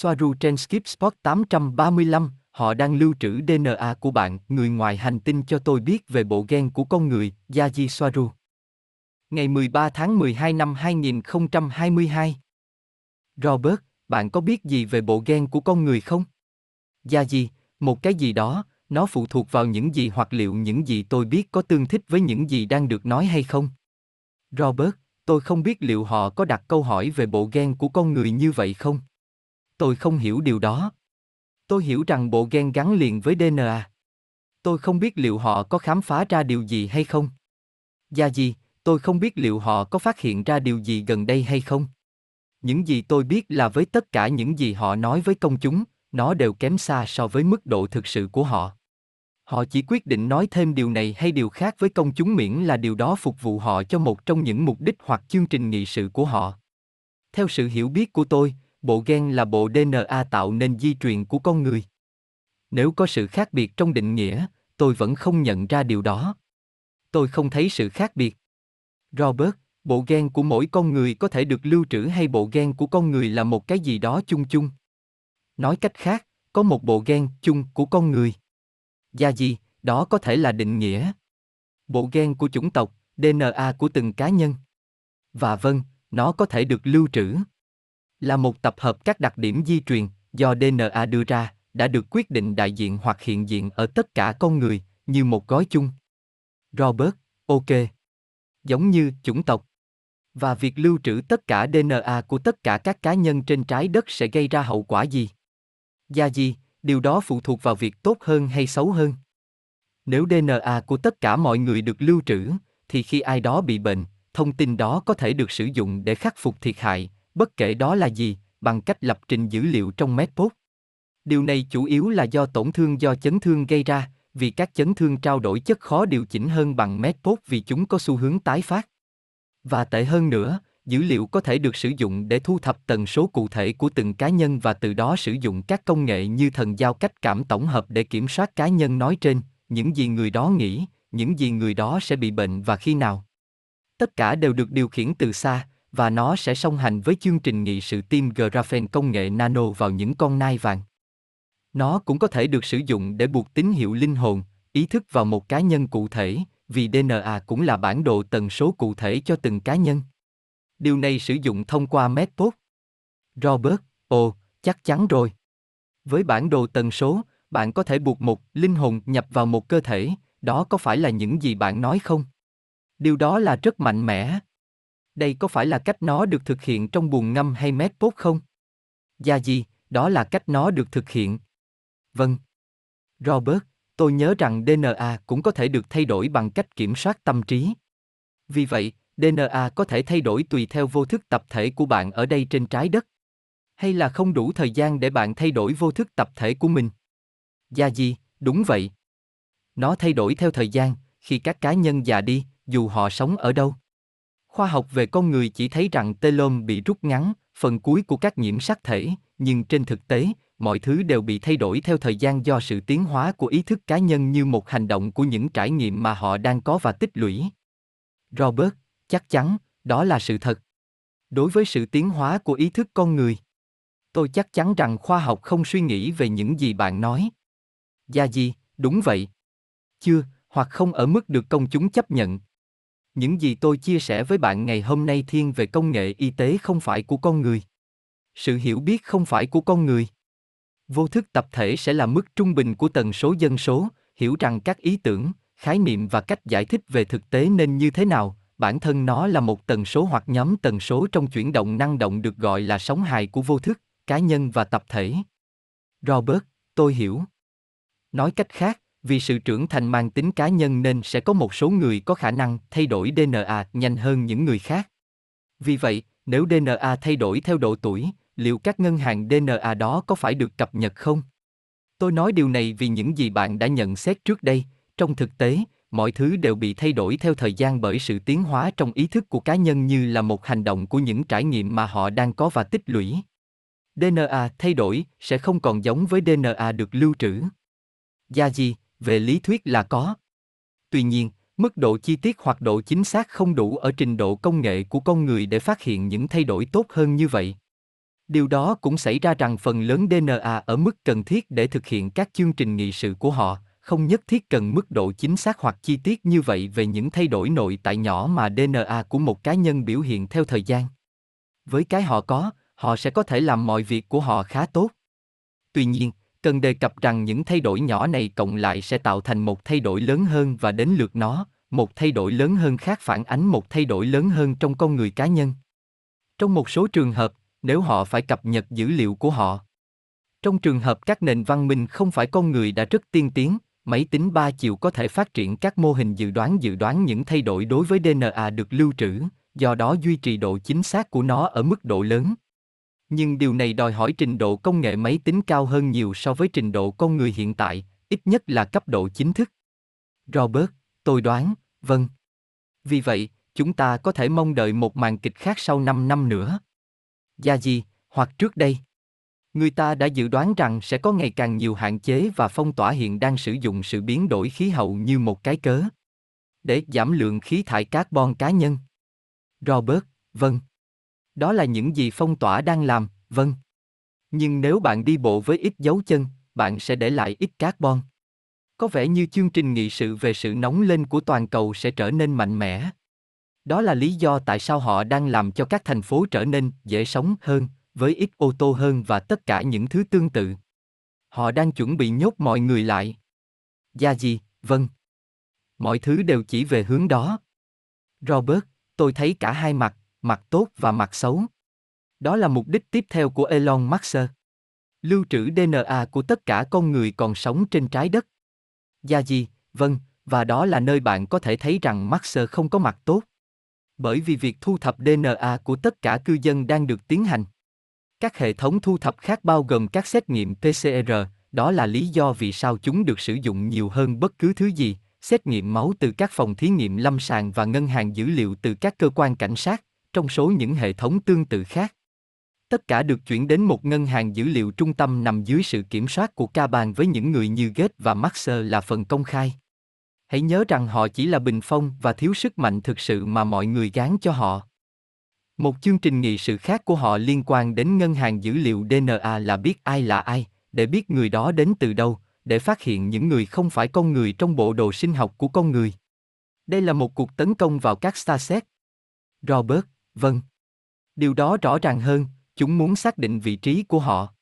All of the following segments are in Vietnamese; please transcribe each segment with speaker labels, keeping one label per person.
Speaker 1: Soaru trên Skip Spot 835, họ đang lưu trữ DNA của bạn, người ngoài hành tinh cho tôi biết về bộ gen của con người, Yaji Soaru. Ngày 13 tháng 12 năm 2022. Robert, bạn có biết gì về bộ gen của con người không? Yaji, một cái gì đó, nó phụ thuộc vào những gì hoặc liệu những gì tôi biết có tương thích với những gì đang được nói hay không? Robert, tôi không biết liệu họ có đặt câu hỏi về bộ gen của con người như vậy không? Tôi không hiểu điều đó. Tôi hiểu rằng bộ gen gắn liền với DNA. Tôi không biết liệu họ có khám phá ra điều gì hay không. Gia gì, tôi không biết liệu họ có phát hiện ra điều gì gần đây hay không. Những gì tôi biết là với tất cả những gì họ nói với công chúng, nó đều kém xa so với mức độ thực sự của họ. Họ chỉ quyết định nói thêm điều này hay điều khác với công chúng miễn là điều đó phục vụ họ cho một trong những mục đích hoặc chương trình nghị sự của họ. Theo sự hiểu biết của tôi, bộ gen là bộ DNA tạo nên di truyền của con người. Nếu có sự khác biệt trong định nghĩa, tôi vẫn không nhận ra điều đó. Tôi không thấy sự khác biệt. Robert, bộ gen của mỗi con người có thể được lưu trữ hay bộ gen của con người là một cái gì đó chung chung. Nói cách khác, có một bộ gen chung của con người. Gia gì, đó có thể là định nghĩa. Bộ gen của chủng tộc, DNA của từng cá nhân. Và vâng, nó có thể được lưu trữ. Là một tập hợp các đặc điểm di truyền do DNA đưa ra, đã được quyết định đại diện hoặc hiện diện ở tất cả con người, như một gói chung. Robert, ok. Giống như chủng tộc. Và việc lưu trữ tất cả DNA của tất cả các cá nhân trên trái đất sẽ gây ra hậu quả gì? Gia gì, điều đó phụ thuộc vào việc tốt hơn hay xấu hơn. Nếu DNA của tất cả mọi người được lưu trữ, thì khi ai đó bị bệnh, thông tin đó có thể được sử dụng để khắc phục thiệt hại, bất kể đó là gì, bằng cách lập trình dữ liệu trong medpost. Điều này chủ yếu là do tổn thương do chấn thương gây ra, vì các chấn thương trao đổi chất khó điều chỉnh hơn bằng medpost vì chúng có xu hướng tái phát. Và tệ hơn nữa, dữ liệu có thể được sử dụng để thu thập tần số cụ thể của từng cá nhân và từ đó sử dụng các công nghệ như thần giao cách cảm tổng hợp để kiểm soát cá nhân nói trên, những gì người đó nghĩ, những gì người đó sẽ bị bệnh và khi nào. Tất cả đều được điều khiển từ xa, và nó sẽ song hành với chương trình nghị sự tim graphene công nghệ nano vào những con nai vàng. Nó cũng có thể được sử dụng để buộc tín hiệu linh hồn, ý thức vào một cá nhân cụ thể, vì DNA cũng là bản đồ tần số cụ thể cho từng cá nhân. Điều này sử dụng thông qua MedPod. Robert, ồ, chắc chắn rồi. Với bản đồ tần số, bạn có thể buộc một linh hồn nhập vào một cơ thể, đó có phải là những gì bạn nói không? Điều đó là rất mạnh mẽ. Đây có phải là cách nó được thực hiện trong buồng ngâm hay mét bốt không? Dạ Gia gì, đó là cách nó được thực hiện. Vâng. Robert, tôi nhớ rằng DNA cũng có thể được thay đổi bằng cách kiểm soát tâm trí. Vì vậy, DNA có thể thay đổi tùy theo vô thức tập thể của bạn ở đây trên trái đất. Hay là không đủ thời gian để bạn thay đổi vô thức tập thể của mình? Dạ Gia gì, đúng vậy. Nó thay đổi theo thời gian, khi các cá nhân già đi, dù họ sống ở đâu. Khoa học về con người chỉ thấy rằng telom bị rút ngắn, phần cuối của các nhiễm sắc thể, nhưng trên thực tế, mọi thứ đều bị thay đổi theo thời gian do sự tiến hóa của ý thức cá nhân như một hành động của những trải nghiệm mà họ đang có và tích lũy. Robert, chắc chắn, đó là sự thật. Đối với sự tiến hóa của ý thức con người, tôi chắc chắn rằng khoa học không suy nghĩ về những gì bạn nói. Gia gì, đúng vậy. Chưa, hoặc không ở mức được công chúng chấp nhận. Những gì tôi chia sẻ với bạn ngày hôm nay thiên về công nghệ y tế không phải của con người. Sự hiểu biết không phải của con người. Vô thức tập thể sẽ là mức trung bình của tần số dân số, hiểu rằng các ý tưởng, khái niệm và cách giải thích về thực tế nên như thế nào, bản thân nó là một tần số hoặc nhóm tần số trong chuyển động năng động được gọi là sóng hài của vô thức, cá nhân và tập thể. Robert, tôi hiểu. Nói cách khác, vì sự trưởng thành mang tính cá nhân nên sẽ có một số người có khả năng thay đổi DNA nhanh hơn những người khác. Vì vậy, nếu DNA thay đổi theo độ tuổi, liệu các ngân hàng DNA đó có phải được cập nhật không? Tôi nói điều này vì những gì bạn đã nhận xét trước đây, trong thực tế, mọi thứ đều bị thay đổi theo thời gian bởi sự tiến hóa trong ý thức của cá nhân như là một hành động của những trải nghiệm mà họ đang có và tích lũy. DNA thay đổi sẽ không còn giống với DNA được lưu trữ. Gia gì, về lý thuyết là có. Tuy nhiên, mức độ chi tiết hoặc độ chính xác không đủ ở trình độ công nghệ của con người để phát hiện những thay đổi tốt hơn như vậy. Điều đó cũng xảy ra rằng phần lớn DNA ở mức cần thiết để thực hiện các chương trình nghị sự của họ, không nhất thiết cần mức độ chính xác hoặc chi tiết như vậy về những thay đổi nội tại nhỏ mà DNA của một cá nhân biểu hiện theo thời gian. Với cái họ có, họ sẽ có thể làm mọi việc của họ khá tốt. Tuy nhiên, cần đề cập rằng những thay đổi nhỏ này cộng lại sẽ tạo thành một thay đổi lớn hơn và đến lượt nó, một thay đổi lớn hơn khác phản ánh một thay đổi lớn hơn trong con người cá nhân. Trong một số trường hợp, nếu họ phải cập nhật dữ liệu của họ. Trong trường hợp các nền văn minh không phải con người đã rất tiên tiến, máy tính ba chiều có thể phát triển các mô hình dự đoán dự đoán những thay đổi đối với DNA được lưu trữ, do đó duy trì độ chính xác của nó ở mức độ lớn. Nhưng điều này đòi hỏi trình độ công nghệ máy tính cao hơn nhiều so với trình độ con người hiện tại, ít nhất là cấp độ chính thức. Robert, tôi đoán, vâng. Vì vậy, chúng ta có thể mong đợi một màn kịch khác sau 5 năm nữa. Gia gì, hoặc trước đây. Người ta đã dự đoán rằng sẽ có ngày càng nhiều hạn chế và phong tỏa hiện đang sử dụng sự biến đổi khí hậu như một cái cớ. Để giảm lượng khí thải carbon cá nhân. Robert, vâng. Đó là những gì phong tỏa đang làm, vâng. Nhưng nếu bạn đi bộ với ít dấu chân, bạn sẽ để lại ít carbon. Có vẻ như chương trình nghị sự về sự nóng lên của toàn cầu sẽ trở nên mạnh mẽ. Đó là lý do tại sao họ đang làm cho các thành phố trở nên dễ sống hơn, với ít ô tô hơn và tất cả những thứ tương tự. Họ đang chuẩn bị nhốt mọi người lại. Gia gì, vâng. Mọi thứ đều chỉ về hướng đó. Robert, tôi thấy cả hai mặt, mặt tốt và mặt xấu. Đó là mục đích tiếp theo của Elon Musk. Lưu trữ DNA của tất cả con người còn sống trên trái đất. Gia gì, vâng, và đó là nơi bạn có thể thấy rằng Musk không có mặt tốt. Bởi vì việc thu thập DNA của tất cả cư dân đang được tiến hành. Các hệ thống thu thập khác bao gồm các xét nghiệm PCR, đó là lý do vì sao chúng được sử dụng nhiều hơn bất cứ thứ gì, xét nghiệm máu từ các phòng thí nghiệm lâm sàng và ngân hàng dữ liệu từ các cơ quan cảnh sát, trong số những hệ thống tương tự khác. Tất cả được chuyển đến một ngân hàng dữ liệu trung tâm nằm dưới sự kiểm soát của ca bàn với những người như Gates và Maxer là phần công khai. Hãy nhớ rằng họ chỉ là bình phong và thiếu sức mạnh thực sự mà mọi người gán cho họ. Một chương trình nghị sự khác của họ liên quan đến ngân hàng dữ liệu DNA là biết ai là ai, để biết người đó đến từ đâu, để phát hiện những người không phải con người trong bộ đồ sinh học của con người. Đây là một cuộc tấn công vào các Starset. Robert, vâng. Điều đó rõ ràng hơn, chúng muốn xác định vị trí của họ.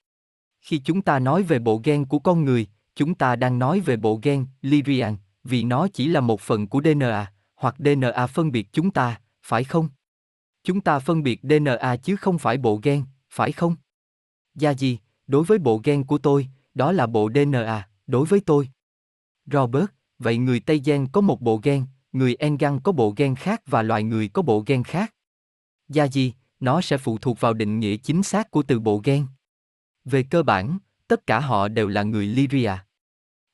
Speaker 1: Khi chúng ta nói về bộ gen của con người, chúng ta đang nói về bộ gen Lyrian, vì nó chỉ là một phần của DNA, hoặc DNA phân biệt chúng ta, phải không? Chúng ta phân biệt DNA chứ không phải bộ gen, phải không? Gia gì, đối với bộ gen của tôi, đó là bộ DNA, đối với tôi. Robert, vậy người Tây Gen có một bộ gen, người Engan có bộ gen khác và loài người có bộ gen khác. Gia gì, nó sẽ phụ thuộc vào định nghĩa chính xác của từ bộ gen. Về cơ bản, tất cả họ đều là người Lyria.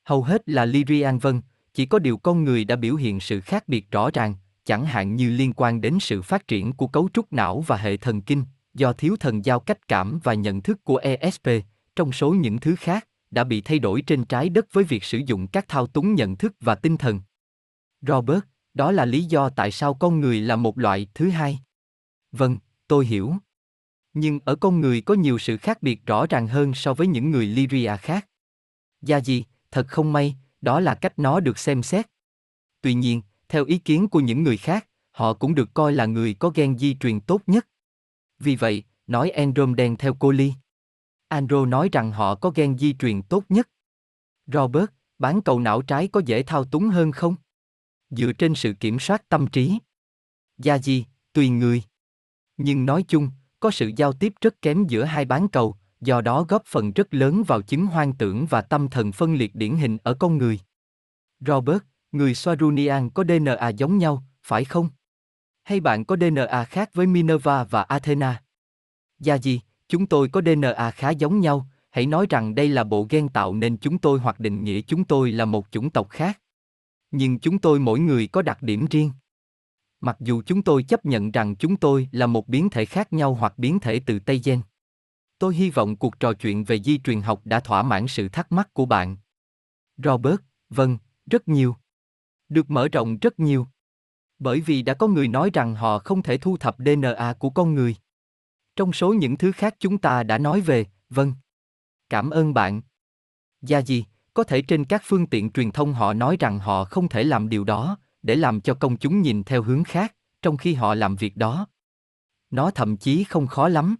Speaker 1: Hầu hết là Lyrian vân, chỉ có điều con người đã biểu hiện sự khác biệt rõ ràng, chẳng hạn như liên quan đến sự phát triển của cấu trúc não và hệ thần kinh, do thiếu thần giao cách cảm và nhận thức của ESP, trong số những thứ khác, đã bị thay đổi trên trái đất với việc sử dụng các thao túng nhận thức và tinh thần. Robert, đó là lý do tại sao con người là một loại thứ hai. Vâng, tôi hiểu. Nhưng ở con người có nhiều sự khác biệt rõ ràng hơn so với những người Lyria khác. Gia gì, thật không may, đó là cách nó được xem xét. Tuy nhiên, theo ý kiến của những người khác, họ cũng được coi là người có gen di truyền tốt nhất. Vì vậy, nói Andromedan theo cô Ly. Andro nói rằng họ có gen di truyền tốt nhất. Robert, bán cầu não trái có dễ thao túng hơn không? Dựa trên sự kiểm soát tâm trí. Gia di, tùy người. Nhưng nói chung, có sự giao tiếp rất kém giữa hai bán cầu, do đó góp phần rất lớn vào chứng hoang tưởng và tâm thần phân liệt điển hình ở con người. Robert, người Swarunian có DNA giống nhau, phải không? Hay bạn có DNA khác với Minerva và Athena? Gia gì, chúng tôi có DNA khá giống nhau, hãy nói rằng đây là bộ gen tạo nên chúng tôi hoặc định nghĩa chúng tôi là một chủng tộc khác. Nhưng chúng tôi mỗi người có đặc điểm riêng. Mặc dù chúng tôi chấp nhận rằng chúng tôi là một biến thể khác nhau hoặc biến thể từ Tây Gen. Tôi hy vọng cuộc trò chuyện về di truyền học đã thỏa mãn sự thắc mắc của bạn. Robert, vâng, rất nhiều. Được mở rộng rất nhiều. Bởi vì đã có người nói rằng họ không thể thu thập DNA của con người. Trong số những thứ khác chúng ta đã nói về, vâng. Cảm ơn bạn. Gia gì, có thể trên các phương tiện truyền thông họ nói rằng họ không thể làm điều đó, để làm cho công chúng nhìn theo hướng khác, trong khi họ làm việc đó. Nó thậm chí không khó lắm.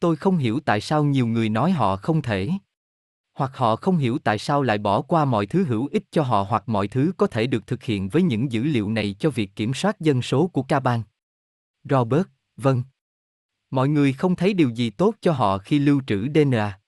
Speaker 1: Tôi không hiểu tại sao nhiều người nói họ không thể. Hoặc họ không hiểu tại sao lại bỏ qua mọi thứ hữu ích cho họ hoặc mọi thứ có thể được thực hiện với những dữ liệu này cho việc kiểm soát dân số của ca bang. Robert, vâng. Mọi người không thấy điều gì tốt cho họ khi lưu trữ DNA.